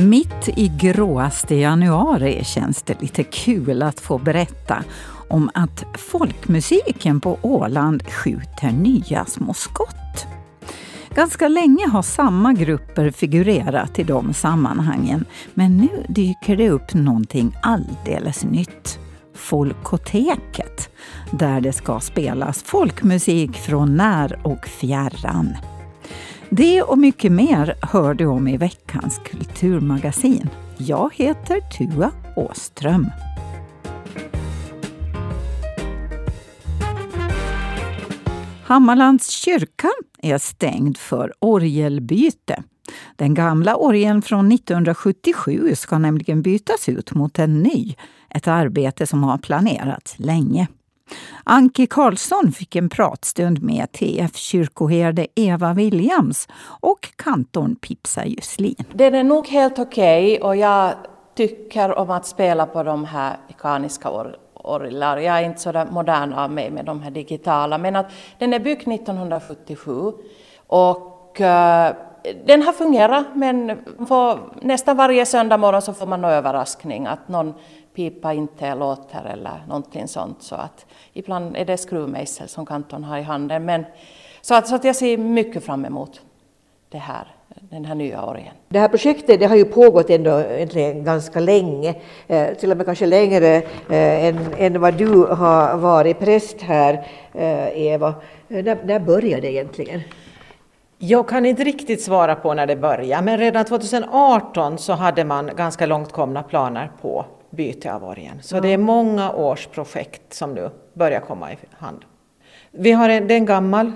Mitt i gråaste januari känns det lite kul att få berätta om att folkmusiken på Åland skjuter nya små skott. Ganska länge har samma grupper figurerat i de sammanhangen men nu dyker det upp någonting alldeles nytt. Folkoteket, där det ska spelas folkmusik från när och fjärran. Det och mycket mer hör du om i veckans kulturmagasin. Jag heter Tua Åström. Hammarlands kyrka är stängd för orgelbyte. Den gamla orgeln från 1977 ska nämligen bytas ut mot en ny, ett arbete som har planerats länge. Anki Karlsson fick en pratstund med TF kyrkoherde Eva Williams och kantorn Pipsa Juslin. Den är nog helt okej okay och jag tycker om att spela på de här mekaniska orglar. Jag är inte så modern av mig med de här digitala men att den är byggd 1977 och uh, den har fungerat men nästan varje söndag morgon så får man en överraskning att någon pipa inte låter eller någonting sånt. Så att ibland är det skruvmejsel som kantorn har i handen. Men, så, att, så att jag ser mycket fram emot det här, den här nya orgeln. Det här projektet det har ju pågått ändå egentligen ganska länge, eh, till och med kanske längre eh, än, än vad du har varit präst här, eh, Eva. Eh, när, när började det egentligen? Jag kan inte riktigt svara på när det började, men redan 2018 så hade man ganska långt komna planer på byte av orgen. Så det är många års projekt som nu börjar komma i hand. Vi har en, det är en gammal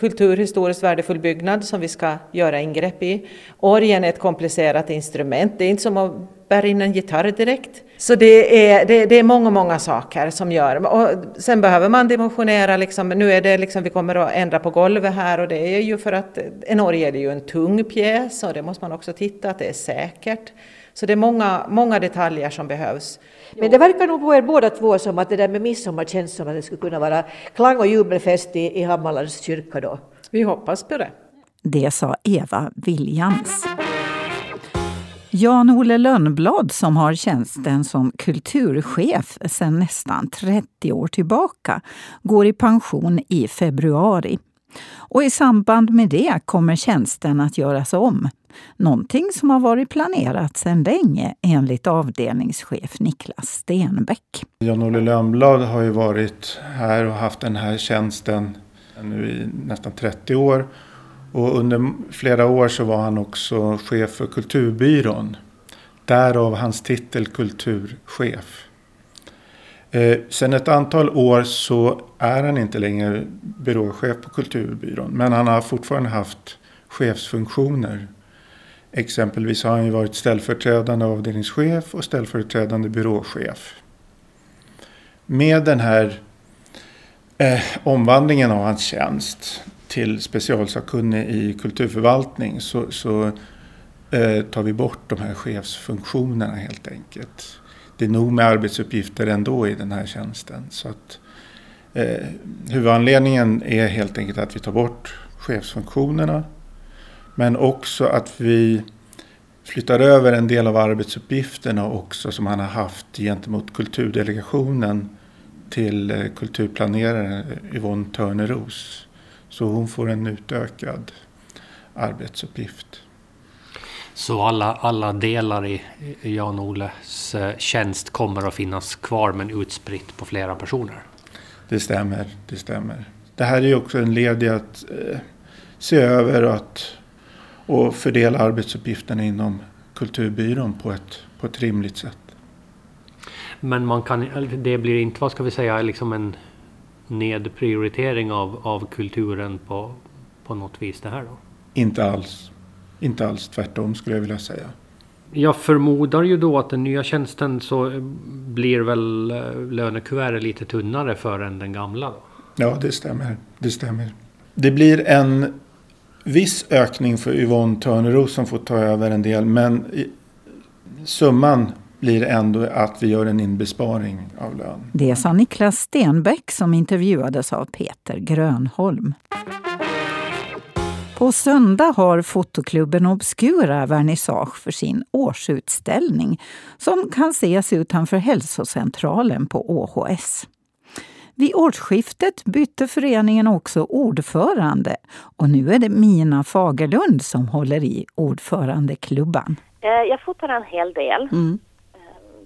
kulturhistoriskt värdefull byggnad som vi ska göra ingrepp i. Orgen är ett komplicerat instrument, det är inte som att bära in en gitarr direkt. Så det är, det, det är många, många saker som gör. Och sen behöver man dimensionera, liksom, nu är det liksom, vi kommer att ändra på golvet här och det är ju för att en orgel är ju en tung pjäs och det måste man också titta att det är säkert. Så det är många, många detaljer som behövs. Men det verkar nog på er båda två som att det där med midsommar känns som att det skulle kunna vara klang och jubelfest i, i Hammarlands kyrka då. Vi hoppas på det. Det sa Eva Williams. Jan-Ole Lönnblad som har tjänsten som kulturchef sedan nästan 30 år tillbaka går i pension i februari. Och i samband med det kommer tjänsten att göras om. Någonting som har varit planerat sedan länge enligt avdelningschef Niklas Stenbeck. Jan-Olle Lönnblad har ju varit här och haft den här tjänsten nu i nästan 30 år. Och under flera år så var han också chef för Kulturbyrån. Därav hans titel kulturchef. Eh, sen ett antal år så är han inte längre byråchef på Kulturbyrån. Men han har fortfarande haft chefsfunktioner. Exempelvis har han ju varit ställföreträdande avdelningschef och ställföreträdande byråchef. Med den här eh, omvandlingen av hans tjänst till specialsakkunnig i kulturförvaltning så, så eh, tar vi bort de här chefsfunktionerna helt enkelt det är nog med arbetsuppgifter ändå i den här tjänsten. Så att, eh, huvudanledningen är helt enkelt att vi tar bort chefsfunktionerna. Men också att vi flyttar över en del av arbetsuppgifterna också som han har haft gentemot kulturdelegationen till eh, kulturplaneraren Yvonne Törneros. Så hon får en utökad arbetsuppgift. Så alla, alla delar i Jan-Oles eh, tjänst kommer att finnas kvar men utspritt på flera personer? Det stämmer, det stämmer. Det här är ju också en led i att eh, se över och, att, och fördela arbetsuppgifterna inom Kulturbyrån på ett, på ett rimligt sätt. Men man kan, det blir inte, vad ska vi säga, liksom en nedprioritering av, av kulturen på, på något vis det här då? Inte alls. Inte alls tvärtom skulle jag vilja säga. Jag förmodar ju då att den nya tjänsten så blir väl eh, lönekuvertet lite tunnare för än den gamla? Då? Ja, det stämmer. Det stämmer. Det blir en viss ökning för Yvonne Törneros som får ta över en del. Men summan blir ändå att vi gör en inbesparing av lön. Det sa Niklas Stenbeck som intervjuades av Peter Grönholm. På söndag har fotoklubben Obscura vernissage för sin årsutställning som kan ses utanför hälsocentralen på ÅHS. Vid årsskiftet bytte föreningen också ordförande och nu är det Mina Fagerlund som håller i ordförandeklubban. Eh, jag fotar en hel del. Mm. Eh,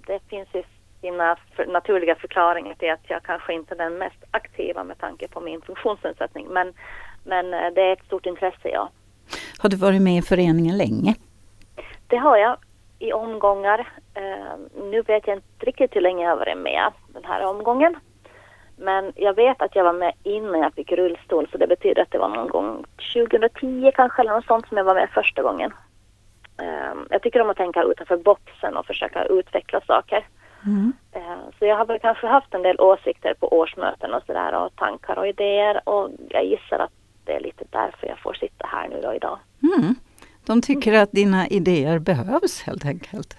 det finns ju sina naturliga förklaringar till att jag kanske inte är den mest aktiva med tanke på min funktionsnedsättning. Men, men eh, det är ett stort intresse, ja. Har du varit med i föreningen länge? Det har jag i omgångar. Nu vet jag inte riktigt hur länge jag har varit med den här omgången. Men jag vet att jag var med innan jag fick rullstol så det betyder att det var någon gång 2010 kanske eller något sånt som jag var med första gången. Um, jag tycker om att tänka utanför boxen och försöka utveckla saker. Mm. Så jag har väl kanske haft en del åsikter på årsmöten och sådär och tankar och idéer och jag gissar att det är lite därför jag får sitta här nu då idag. Mm. De tycker att dina idéer behövs helt enkelt?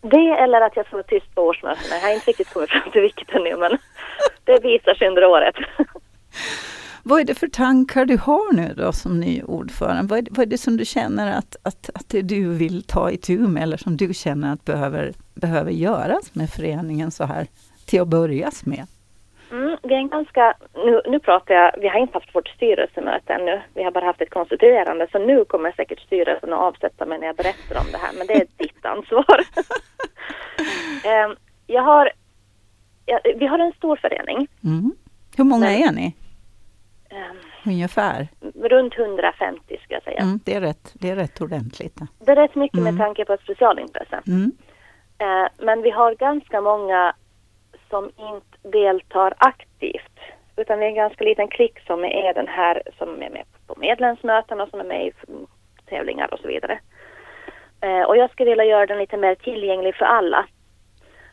Det eller att jag får tyst på årsmötena. Jag har inte riktigt kommit fram till vilket ännu men det visar sig under året. Vad är det för tankar du har nu då som ny ordförande? Vad är, det, vad är det som du känner att, att, att du vill ta itu med eller som du känner att behöver, behöver göras med föreningen så här till att börjas med? Mm, vi är en ganska, nu, nu pratar jag, vi har inte haft vårt styrelsemöte ännu. Vi har bara haft ett konstituerande så nu kommer säkert styrelsen att avsätta mig när jag berättar om det här men det är ditt ansvar. um, jag har, ja, vi har en stor förening. Mm. Hur många men, är ni? Um, Ungefär? Runt 150 ska jag säga. Mm, det, är rätt, det är rätt ordentligt. Det är rätt mycket med mm. tanke på ett specialintresse. Mm. Uh, men vi har ganska många som inte deltar aktivt. Utan det är en ganska liten klick som är den här som är med på medlemsmöten och som är med i tävlingar och så vidare. Eh, och jag skulle vilja göra den lite mer tillgänglig för alla.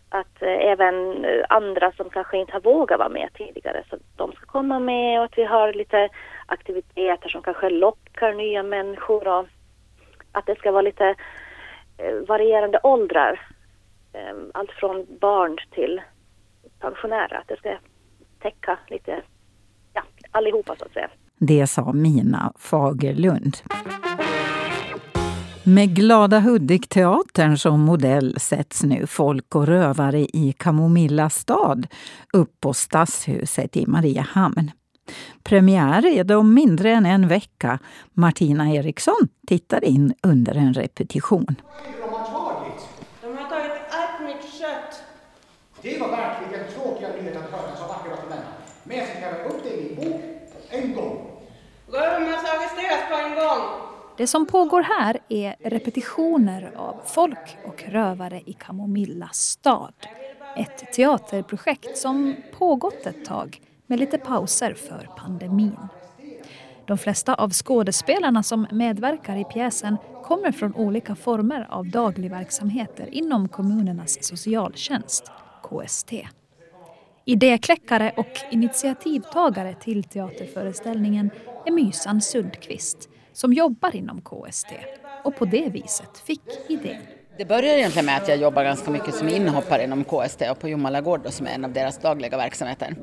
Att eh, även eh, andra som kanske inte har vågat vara med tidigare, så de ska komma med och att vi har lite aktiviteter som kanske lockar nya människor och att det ska vara lite varierande åldrar. Allt från barn till pensionärer, att det ska täcka lite, ja, allihopa så att säga. Det sa Mina Fagerlund. Med Glada Hudik-teatern som modell sätts nu Folk och rövare i Kamomilla stad upp på Stadshuset i Mariehamn. Premiär är det om mindre än en vecka. Martina Eriksson tittar in under en repetition. Det var verkligen tråkiga nyheter att höra så vackert att denna. Men jag ska skriva upp det i min bok en gång. Rummet ska på en gång. Det som pågår här är repetitioner av Folk och rövare i Kamomilla stad. Ett teaterprojekt som pågått ett tag med lite pauser för pandemin. De flesta av skådespelarna som medverkar i pjäsen kommer från olika former av dagligverksamheter inom kommunernas socialtjänst. KST. Idékläckare och initiativtagare till teaterföreställningen är Mysan Sundqvist som jobbar inom KST och på det viset fick idén. Det började egentligen med att jag jobbar ganska mycket som inhoppare inom KST och på Jomala gård som är en av deras dagliga verksamheter.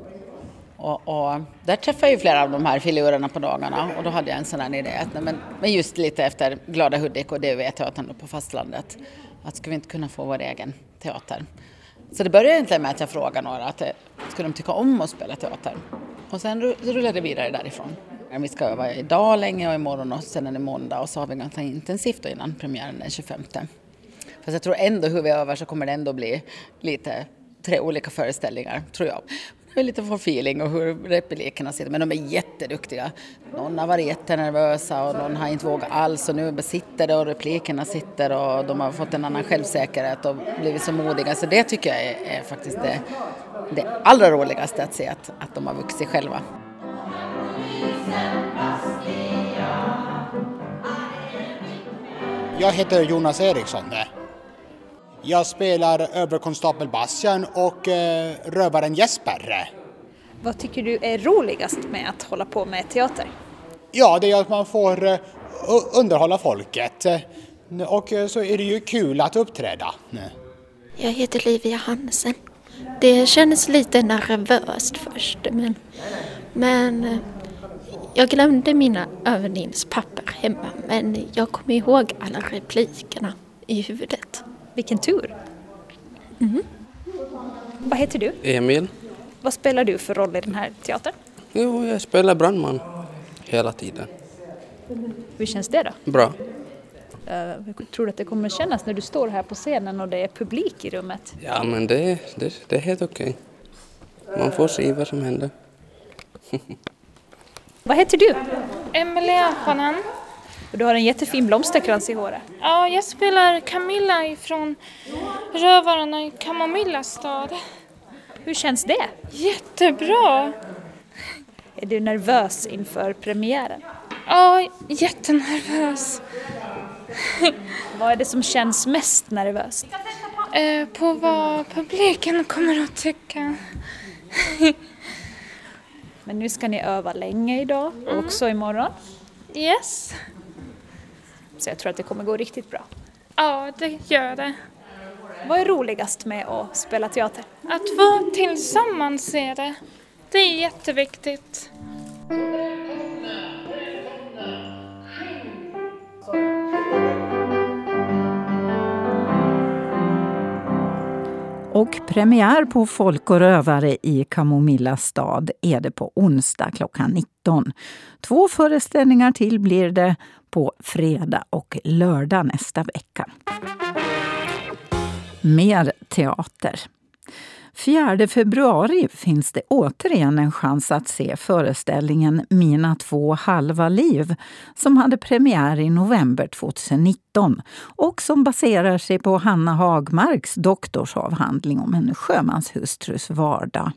Och, och, där träffade jag ju flera av de här filurerna på dagarna och då hade jag en sån här idé att men, men just lite efter Glada Hudik och DUV-teatern på fastlandet att ska vi inte kunna få vår egen teater? Så det började egentligen med att jag frågade några att eh, skulle de tycka om att spela teater? Och sen rullade det vidare därifrån. Vi ska öva idag länge och imorgon och sen är det måndag och så har vi ganska intensivt då innan premiären den 25. Fast jag tror ändå hur vi övar så kommer det ändå bli lite tre olika föreställningar, tror jag är lite vår feeling och hur replikerna sitter. Men de är jätteduktiga. Någon har varit jättenervösa och någon har inte vågat alls och nu sitter det och replikerna sitter och de har fått en annan självsäkerhet och blivit så modiga. Så det tycker jag är, är faktiskt det, det allra roligaste att se att, att de har vuxit själva. Jag heter Jonas Eriksson. Jag spelar överkonstapel Bastian och eh, rövaren Jesper. Vad tycker du är roligast med att hålla på med teater? Ja, det är att man får eh, underhålla folket. Och eh, så är det ju kul att uppträda. Jag heter Livia Hansen. Det kändes lite nervöst först men, men eh, jag glömde mina övningspapper hemma men jag kommer ihåg alla replikerna i huvudet. Vilken tur! Mm. Vad heter du? Emil. Vad spelar du för roll i den här teatern? Jo, jag spelar brandman hela tiden. Hur känns det då? Bra. Uh, hur tror du att det kommer kännas när du står här på scenen och det är publik i rummet? Ja, men det, det, det är helt okej. Man får se vad som händer. Vad heter du? Emilia Hanan. Du har en jättefin blomsterkrans i håret. Ja, jag spelar Camilla ifrån Rövarna i Kamomillastad. Hur känns det? Jättebra! Är du nervös inför premiären? Ja, jättenervös. vad är det som känns mest nervöst? Eh, på vad publiken kommer att tycka. Men nu ska ni öva länge idag och mm. också imorgon. Yes. Så jag tror att det kommer gå riktigt bra. Ja, det gör det. Vad är roligast med att spela teater? Att vara tillsammans är det. Det är jätteviktigt. Och premiär på Folk och rövare i Kamomilla stad är det på onsdag klockan 19. Två föreställningar till blir det på fredag och lördag nästa vecka. Mer teater. 4 februari finns det återigen en chans att se föreställningen Mina två halva liv som hade premiär i november 2019 och som baserar sig på Hanna Hagmarks doktorsavhandling om en sjömanshustrus vardag.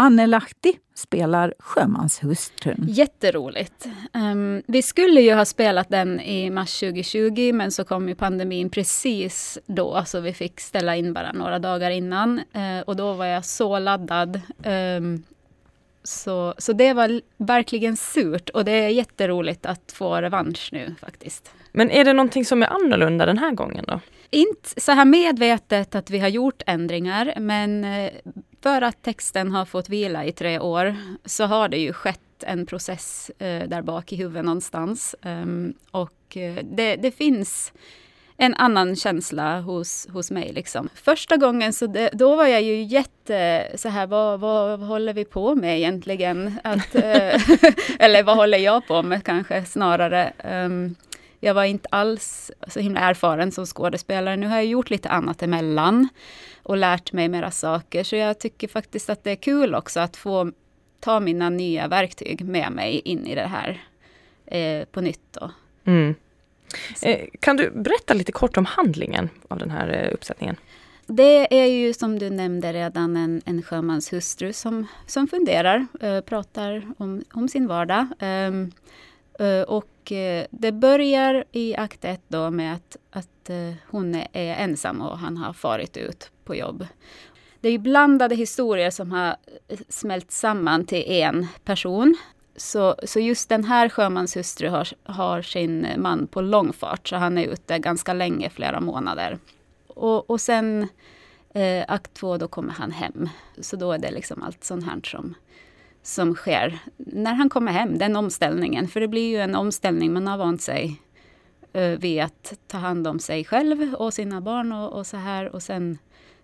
Anne Lahti spelar sjömanshustrun. Jätteroligt. Um, vi skulle ju ha spelat den i mars 2020 men så kom ju pandemin precis då så vi fick ställa in bara några dagar innan. Uh, och då var jag så laddad. Um, så, så det var verkligen surt och det är jätteroligt att få revansch nu faktiskt. Men är det någonting som är annorlunda den här gången då? Inte så här medvetet att vi har gjort ändringar, men eh, för att texten har fått vila i tre år så har det ju skett en process eh, där bak i huvudet någonstans. Um, och eh, det, det, finns en annan känsla hos, hos mig. Liksom. Första gången så det, då var jag ju jätte så här, vad, vad, håller vi på med egentligen? Att, eh, eller vad håller jag på med kanske snarare. Um, jag var inte alls så himla erfaren som skådespelare. Nu har jag gjort lite annat emellan och lärt mig mera saker. Så jag tycker faktiskt att det är kul också att få ta mina nya verktyg med mig in i det här eh, på nytt. Mm. Eh, kan du berätta lite kort om handlingen av den här eh, uppsättningen? Det är ju som du nämnde redan en, en sjömans hustru som, som funderar, eh, pratar om, om sin vardag. Eh, och eh, det börjar i akt ett då med att, att eh, hon är ensam och han har farit ut på jobb. Det är blandade historier som har smält samman till en person. Så, så just den här sjömanshustru har, har sin man på långfart, så han är ute ganska länge, flera månader. Och, och sen eh, akt två, då kommer han hem. Så då är det liksom allt sånt här som, som sker när han kommer hem, den omställningen. För det blir ju en omställning, man har vant sig eh, vid att ta hand om sig själv och sina barn och, och så här. Och sen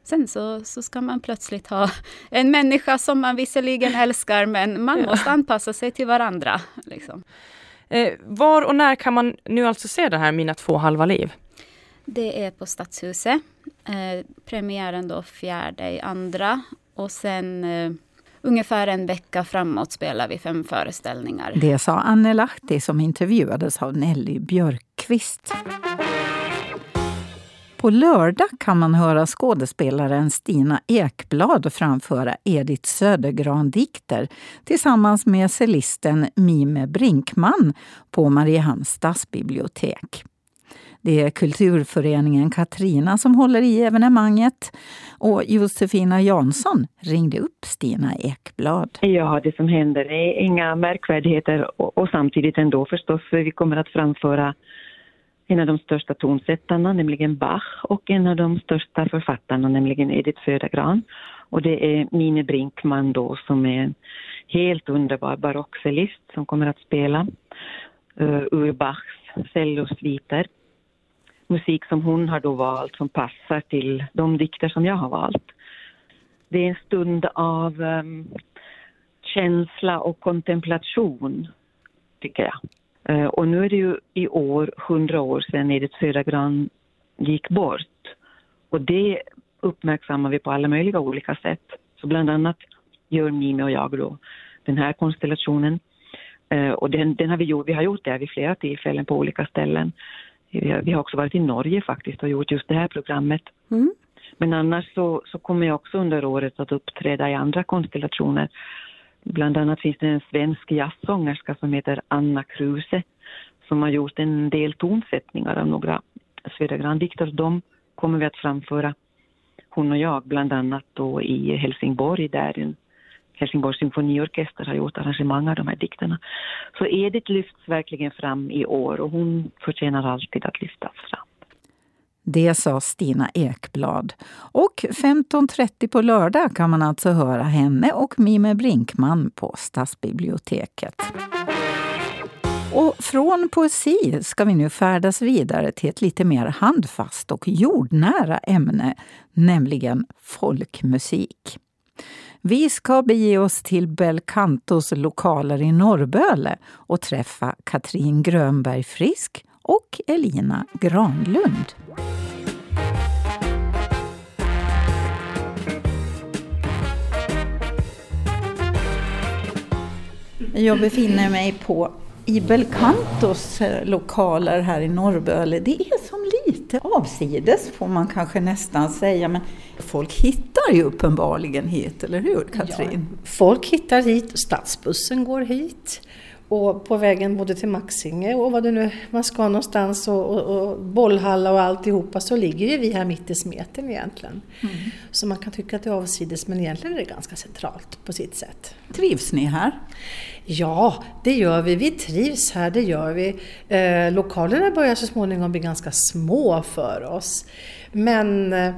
Sen så, så ska man plötsligt ha en människa som man visserligen älskar, men man ja. måste anpassa sig till varandra. Liksom. Eh, var och när kan man nu alltså se det här Mina två halva liv? Det är på Stadshuset. Eh, premiären då fjärde i andra och sen eh, ungefär en vecka framåt spelar vi fem föreställningar. Det sa Anne Lahti som intervjuades av Nelly Björkqvist. På lördag kan man höra skådespelaren Stina Ekblad framföra Edith Södergran-dikter tillsammans med cellisten Mime Brinkman på Mariehamns stadsbibliotek. Det är kulturföreningen Katrina som håller i evenemanget. Och Josefina Jansson ringde upp Stina Ekblad. Ja, det som händer är inga märkvärdigheter och, och samtidigt ändå förstås. Vi kommer att framföra en av de största tonsättarna, nämligen Bach, och en av de största författarna, nämligen Edith Södergran. Och det är Mine Brinkman då som är en helt underbar barockcellist som kommer att spela. uh, ur Bachs cellosviter. Musik som hon har då valt som passar till de dikter som jag har valt. Det är en stund av um, känsla och kontemplation, tycker jag. Uh, och nu är det ju i år hundra år sedan Edith Södergran gick bort. Och det uppmärksammar vi på alla möjliga olika sätt. Så bland annat gör Mimi och jag då den här konstellationen. Uh, och den, den, har vi gjort, vi har gjort det vid flera tillfällen på olika ställen. Vi har, också varit i Norge faktiskt och gjort just det här programmet. Mm. Men annars så, så kommer jag också under året att uppträda i andra konstellationer. Bland annat finns det en svensk jazzsångerska som heter Anna Kruse som har gjort en del tonsättningar av några Södergran-dikter. De kommer vi att framföra, hon och jag, bland annat då i Helsingborg där Helsingborgs symfoniorkester har gjort arrangemang av de här dikterna. Så Edith lyfts verkligen fram i år och hon förtjänar alltid att lyftas fram. Det sa Stina Ekblad. Och 15.30 på lördag kan man alltså höra henne och Mime Brinkman på Stadsbiblioteket. Och från poesi ska vi nu färdas vidare till ett lite mer handfast och jordnära ämne, nämligen folkmusik. Vi ska bege oss till Belcantos lokaler i Norrböle och träffa Katrin Grönberg Frisk och Elina Granlund. Jag befinner mig på i Belcantos eh, lokaler här i Norrböle. Det är som lite avsides får man kanske nästan säga. Men folk hittar ju uppenbarligen hit, eller hur Katrin? Ja, folk hittar hit, stadsbussen går hit. Och på vägen både till Maxinge och vad det nu man ska någonstans och, och, och bollhalla och alltihopa så ligger ju vi här mitt i smeten egentligen. Mm. Så man kan tycka att det är avsides men egentligen är det ganska centralt på sitt sätt. Trivs ni här? Ja, det gör vi. Vi trivs här, det gör vi. Eh, lokalerna börjar så småningom bli ganska små för oss. Men eh,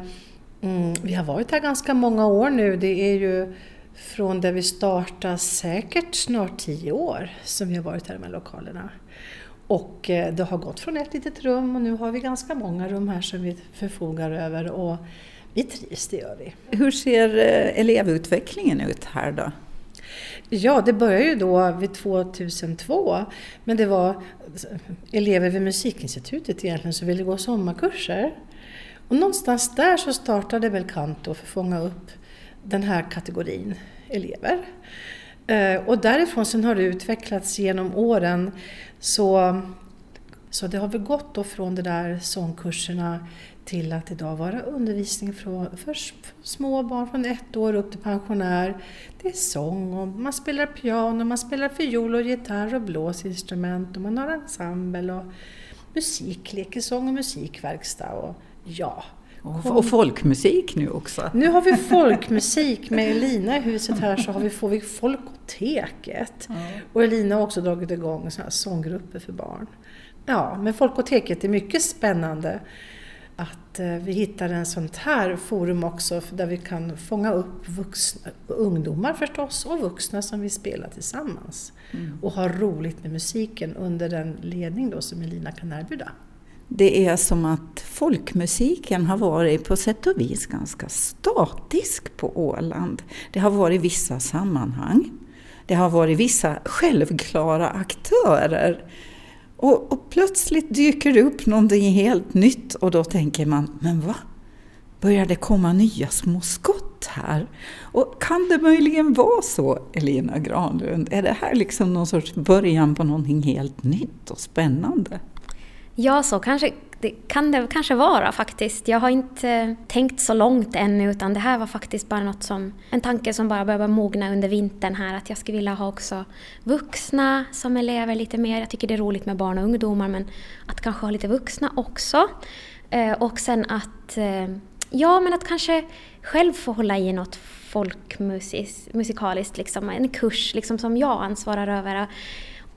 mm, vi har varit här ganska många år nu. Det är ju från där vi startade säkert snart tio år som vi har varit här i de här lokalerna. Och eh, det har gått från ett litet rum och nu har vi ganska många rum här som vi förfogar över och vi trivs, det gör vi. Hur ser eh, elevutvecklingen ut här då? Ja, det började ju då vid 2002, men det var elever vid Musikinstitutet egentligen som ville gå sommarkurser. Och någonstans där så startade väl Kanto för att fånga upp den här kategorin elever. Eh, och därifrån sen har det utvecklats genom åren. Så, så det har väl gått då från de där sångkurserna till att idag vara undervisning för, för små barn från ett år upp till pensionär. Det är sång och man spelar piano, man spelar fiol och gitarr och blåsinstrument och man har ensemble och musiklekesång och musikverkstad och ja, och, folkmusik nu också. Nu har vi folkmusik med Elina i huset här så har vi, får vi Folkoteket. Mm. Och Elina har också dragit igång såna här sånggrupper för barn. Ja, men Folkoteket är mycket spännande att eh, vi hittar en sånt här forum också där vi kan fånga upp vuxna, ungdomar förstås och vuxna som vill spela tillsammans. Mm. Och ha roligt med musiken under den ledning då som Elina kan erbjuda. Det är som att folkmusiken har varit på sätt och vis ganska statisk på Åland. Det har varit vissa sammanhang. Det har varit vissa självklara aktörer. Och, och, plötsligt dyker det upp någonting helt nytt och då tänker man, men va? Börjar det komma nya små skott här? Och kan det möjligen vara så, Elina Granlund? Är det här liksom någon sorts början på någonting helt nytt och spännande? Ja, så kanske, det kan det kanske vara faktiskt. Jag har inte tänkt så långt ännu utan det här var faktiskt bara något som, en tanke som bara började mogna under vintern här att jag skulle vilja ha också vuxna som elever lite mer. Jag tycker det är roligt med barn och ungdomar men att kanske ha lite vuxna också. Eh, och sen att, eh, ja men att kanske själv få hålla i något folkmusikaliskt, liksom, en kurs liksom, som jag ansvarar över.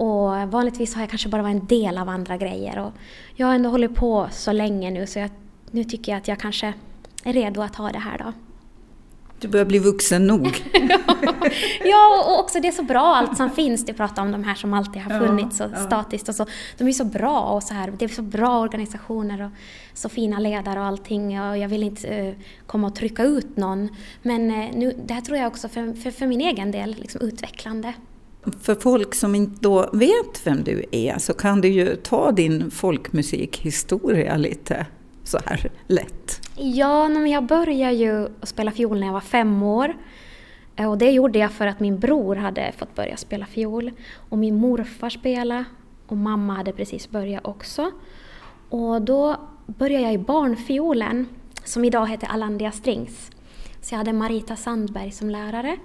Och vanligtvis har jag kanske bara varit en del av andra grejer. Och jag har ändå hållit på så länge nu så jag, nu tycker jag att jag kanske är redo att ha det här då. Du börjar bli vuxen nog. ja, och också det är så bra allt som finns. Du pratar om de här som alltid har Ja, funnits så ja. statiskt och så. De är så bra och så här. Det är så bra organisationer och så fina ledare och allting. Och jag vill inte eh, komma och trycka ut någon. Men eh, nu, det här tror jag också för, för, för min egen del liksom utvecklande. För folk som inte då vet vem du är så kan du ju ta din folkmusikhistoria lite så här lätt. Ja, men jag började ju spela fiol när jag var fem år. Eh, och det gjorde jag för att min bror hade fått börja spela fiol. Och min morfar spelade och mamma hade precis börjat också. Och då började jag i barnfiolen som idag heter Alandia Strings. Så jag hade Marita Sandberg som lärare.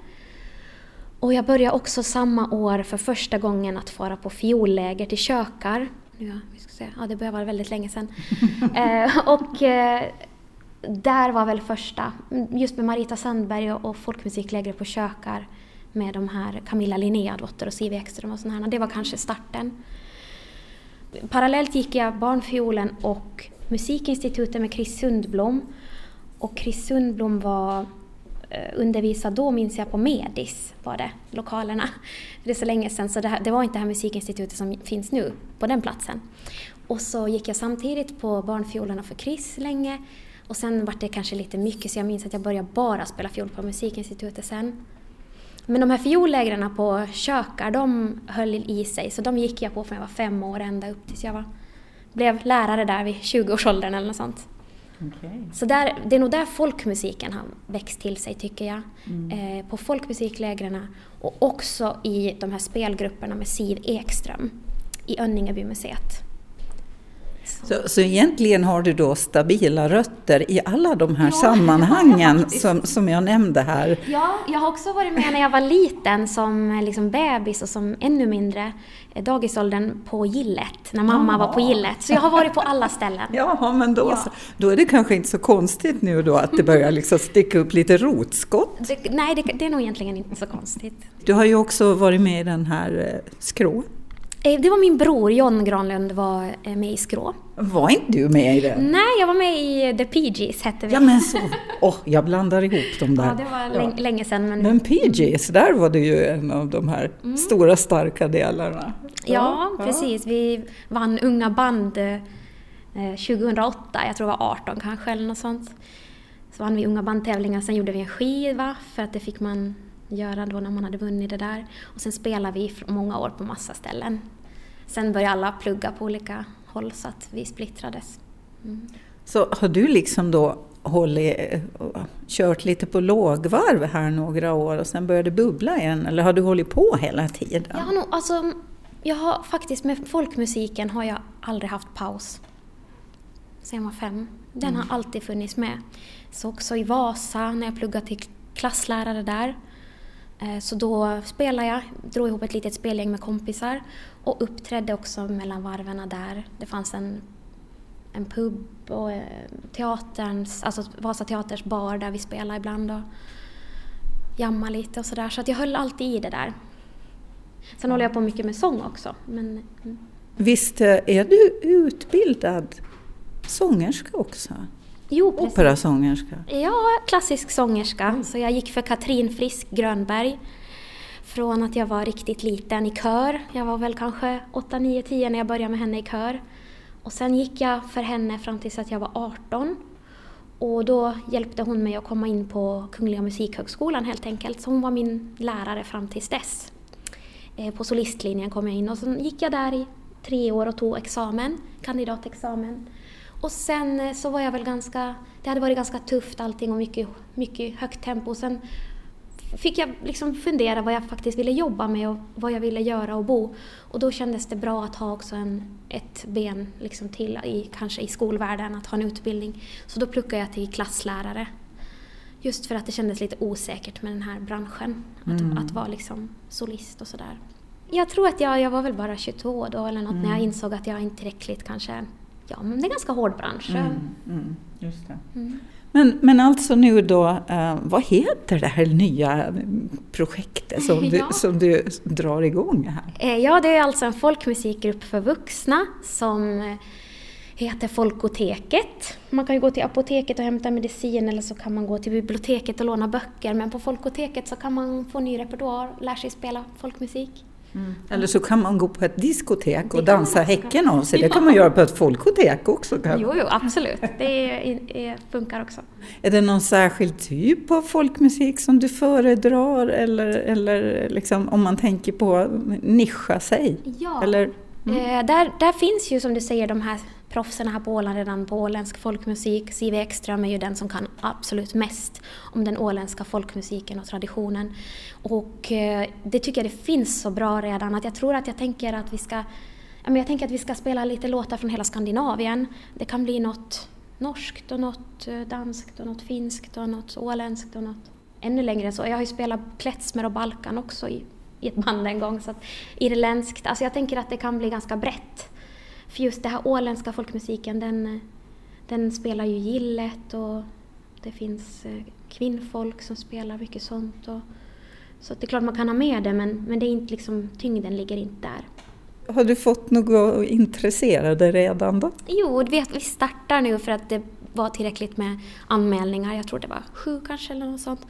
Och jag började också samma år för första gången att fara på fiolläger till kökar. Nu, ja, vi ska se. ja, det börjar vara väldigt länge sedan. eh, och eh, där var väl första, just med Marita Sandberg och, och folkmusiklägret på kökar med de här Camilla Linnéadotter och Siv Ekström och sådana här. Det var kanske starten. Parallellt gick jag barnfiolen och Musikinstitutet med Chris Sundblom. Och Chris Sundblom var Eh, undervisa då minns jag på Medis var det, lokalerna. Det är så länge sedan så det, här, det var inte det här musikinstitutet som finns nu på den platsen. Och så gick jag samtidigt på barnfiolerna för Chris länge och sen var det kanske lite mycket så jag minns att jag började bara spela fiol på musikinstitutet sen. Men de här fiollägren på kökar, de höll i sig så de gick jag på från jag var fem år ända upp tills jag var, blev lärare där vid 20-årsåldern eller något sånt. Så där, det är nog där folkmusiken har växt till sig tycker jag. Mm. Eh, på folkmusiklägren och också i de här spelgrupperna med Siv Ekström i Önningebymuseet. Så, så egentligen har du då stabila rötter i alla de här sammanhangen som, som jag nämnde här. Ja, jag har också varit med när jag var liten som liksom bebis och som ännu mindre eh, dagisåldern på gillet, när mamma Jaha. var på gillet. Så jag har varit på alla ställen. Ja, men då, så, då är det kanske inte så konstigt nu då att det börjar liksom sticka upp lite rotskott. Det, nej, det, det är nog egentligen inte så konstigt. Du har ju också varit med i den här eh, Skrå. Eh, Det var min bror John Granlund var eh, med i Skrå. Var inte du med i den? Nej, jag var med i The PGs hette vi. Ja men så, åh, jag blandar ihop dem där. Ja, det var länge, länge sedan. Men, Men PJs, där var det ju en av de här Mm. stora starka delarna. ja, precis. Vi vann Unga band eh, 2008, jag tror det var 18 kanske eller något sånt. Så vann vi Unga bandtävlingar, sen gjorde vi en skiva för att det fick man göra då när man hade vunnit det där. Och sen spelade vi i många år på massa ställen. Sen började alla plugga på olika håll så att vi splittrades. Mm. Så har du liksom då hållit, kört lite på lågvarv här några år och sen började bubbla igen? Eller har du hållit på hela tiden? Jag har nog, alltså, jag har faktiskt med folkmusiken har jag aldrig haft paus. Sen jag var fem. Den Mm. har alltid funnits med. Så också i Vasa när jag pluggade till klasslärare där. Eh, så då spelade jag, drog ihop ett litet spelgäng med kompisar och uppträdde också mellan varven där. Det fanns en, en pub och eh, teaterns, alltså Vasa Teaters bar där vi spelade ibland och jammade lite och sådär. Så att jag höll alltid i det där. Sen håller jag på mycket med sång också. Men. Mm. Visst eh, är du utbildad sångerska också? Jo, precis. Operasångerska? Ja, klassisk sångerska. Så jag gick för Katrin Frisk Grönberg. Från att jag var riktigt liten i kör. Jag var väl kanske 8, 9, 10 när jag började med henne i kör. Och sen gick jag för henne fram tills att jag var 18. Och då hjälpte hon mig att komma in på Kungliga Musikhögskolan helt enkelt. Så hon var min lärare fram tills dess. Eh, På solistlinjen kom jag in och sen gick jag där i tre år och tog examen, kandidatexamen. Och sen eh, så var jag väl ganska, det hade varit ganska tufft allting och mycket, mycket högt tempo. Sen fick jag liksom fundera vad jag faktiskt ville jobba med och vad jag ville göra och bo. Och då kändes det bra att ha också en, ett ben liksom till i, kanske i skolvärlden, att ha en utbildning. Så då pluggade jag till klasslärare. Just för att det kändes lite osäkert med den här branschen, att, Mm. att vara liksom solist och sådär. Jag tror att jag, jag var väl bara 22 då eller något när jag Mm. insåg att jag inte tillräckligt kanske, ja men det är en ganska hård bransch. Mm, mm, just. Mm. Men, men alltså nu då, eh, vad heter det här nya projektet som du, Ja. som du drar igång här? Eh, Ja, det är alltså en folkmusikgrupp för vuxna som heter Folkoteket. Man kan ju gå till apoteket och hämta medicin eller så kan man gå till biblioteket och låna böcker. Men på Folkoteket så kan man få ny repertoar, lära sig spela folkmusik. Mm. Eller så kan man gå på ett diskotek och dansa häcken av sig. Det kan man göra på ett folkotek också. Kan. Jo, jo, absolut. Det är, är, funkar också. Är det någon särskild typ av folkmusik som du föredrar? Eller, eller liksom, om man tänker på nischa sig? Ja, eller, mm. eh, där, där finns ju som du säger de här proffsen här på Åland redan på åländsk folkmusik. Siv Ekström är ju den som kan absolut mest om den åländska folkmusiken och traditionen. Och eh, det tycker jag det finns så bra redan att jag tror att jag tänker att vi ska jag tänker att vi ska spela lite låtar från hela Skandinavien. Det kan bli något norskt och något eh, danskt och något finskt och något åländskt och något ännu längre än så. Jag har ju spelat klezmer och Balkan också i, i ett band en gång. Så att irländskt, alltså jag tänker att det kan bli ganska brett. För just den här åländska folkmusiken den, den spelar ju gillet och det finns eh, kvinnfolk som spelar mycket sånt. Och, så det är klart man kan ha med det men, men det är inte liksom, tyngden ligger inte där. Har du fått några intresserade redan då? Jo, vi startar nu för att det var tillräckligt med anmälningar. Jag tror det var sju kanske eller något sånt.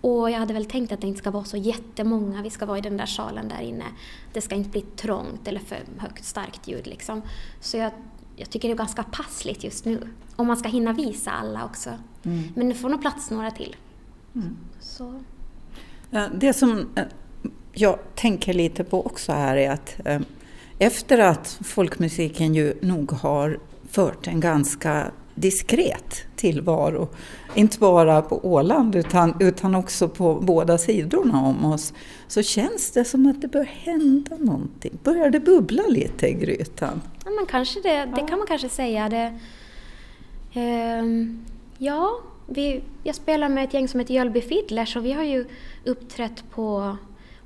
Och jag hade väl tänkt att det inte ska vara så jättemånga, vi ska vara i den där salen där inne. Det ska inte bli trångt eller för högt starkt ljud liksom. Så jag, jag tycker det är ganska passligt just nu. Om man ska hinna visa alla också. Mm. Men det får nog plats några till. Mm. Så. Det som eh, jag tänker lite på också här är att eh, efter att folkmusiken ju nog har fört en ganska diskret tillvaro. Inte bara på Åland utan, utan också på båda sidorna om oss. Så känns det som att det bör hända någonting. Börjar det bubbla lite i grytan? Ja, men kanske det, det kan man kanske säga. Det, eh, ja, vi, jag spelar med ett gäng som heter Jölby Fiddlers och vi har ju uppträtt på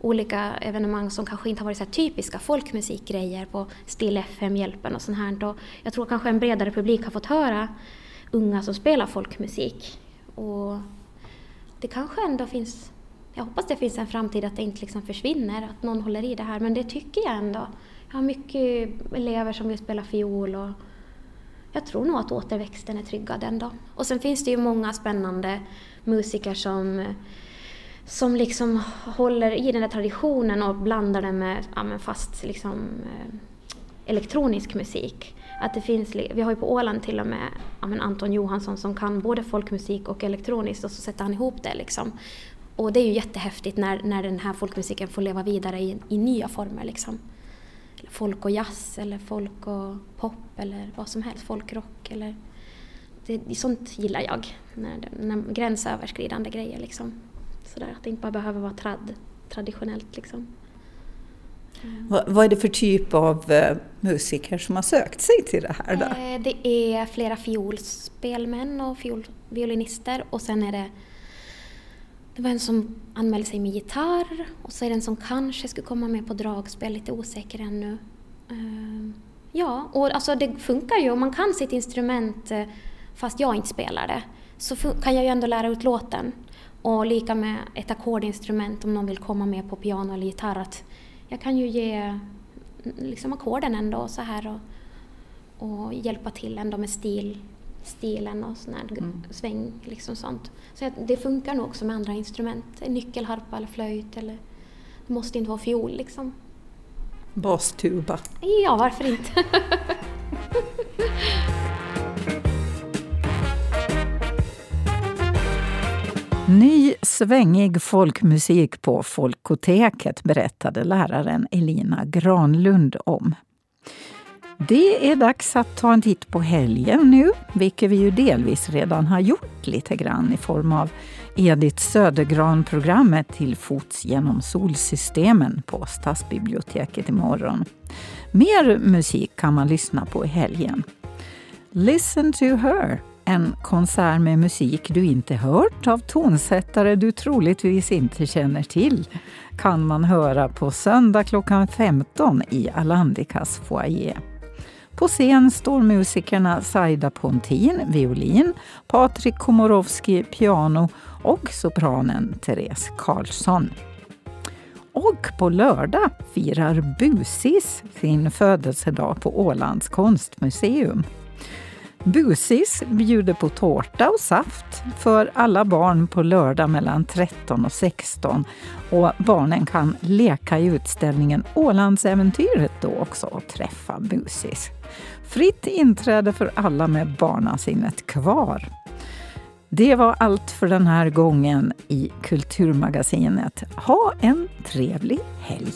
olika evenemang som kanske inte har varit så typiska folkmusikgrejer på Still FM, Hjälpen och sånt här. Och jag tror kanske en bredare publik har fått höra unga som spelar folkmusik. Och det kanske ändå finns, jag hoppas det finns en framtid att det inte liksom försvinner, att någon håller i det här, men det tycker jag ändå. Jag har mycket elever som vill spela fiol och jag tror nog att återväxten är tryggad ändå. Och sen finns det ju många spännande musiker som som liksom håller i den där traditionen och blandar den med ja, fast liksom, eh, elektronisk musik. Att det finns, vi har ju på Åland till och med ja, Anton Johansson som kan både folkmusik och elektroniskt och så sätter han ihop det. Liksom. Och det är ju jättehäftigt när, när den här folkmusiken får leva vidare i, i nya former. Liksom. Folk och jazz eller folk och pop eller vad som helst, folkrock. Eller, det, sånt gillar jag, när, när gränsöverskridande grejer. Liksom. Sådär, att det inte bara behöver vara trad, traditionellt. Liksom. Vad, vad är det för typ av uh, musiker som har sökt sig till det här? Då? Eh, det är flera fiolspelmän och fiol, violinister och sen är det det var en som anmälde sig med gitarr och så är det en som kanske skulle komma med på dragspel, lite osäker ännu. Ja, och alltså det funkar ju om man kan sitt instrument fast jag inte spelar det så kan jag ju ändå lära ut låten. Och lika med ett ackordinstrument om någon vill komma med på piano eller gitarr. Att jag kan ju ge liksom ackorden ändå så här och, och hjälpa till ändå med stil, stilen och sån här mm. sväng. Liksom sånt. Så det funkar nog också med andra instrument. Nyckelharpa eller flöjt eller det måste inte vara fiol liksom. Bastuba? Ja, varför inte? Ny svängig folkmusik på Folkoteket berättade läraren Elina Granlund om. Det är dags att ta en titt på helgen nu, vilket vi ju delvis redan har gjort lite grann i form av Edith Södergran-programmet Till fots genom solsystemen på Stadsbiblioteket imorgon. Mer musik kan man lyssna på i helgen. Listen to her en konsert med musik du inte hört av tonsättare du troligtvis inte känner till kan man höra på söndag klockan 15 i Alandikas foyer. På scen står musikerna Saida Pontin, violin, Patrik Komorowski, piano och sopranen Therese Karlsson. Och på lördag firar Busis sin födelsedag på Ålands konstmuseum. Busis bjuder på tårta och saft för alla barn på lördag mellan 13 och 16. Och barnen kan leka i utställningen Ålandsäventyret då också och träffa Busis. Fritt inträde för alla med barnasinnet kvar. Det var allt för den här gången i Kulturmagasinet. Ha en trevlig helg!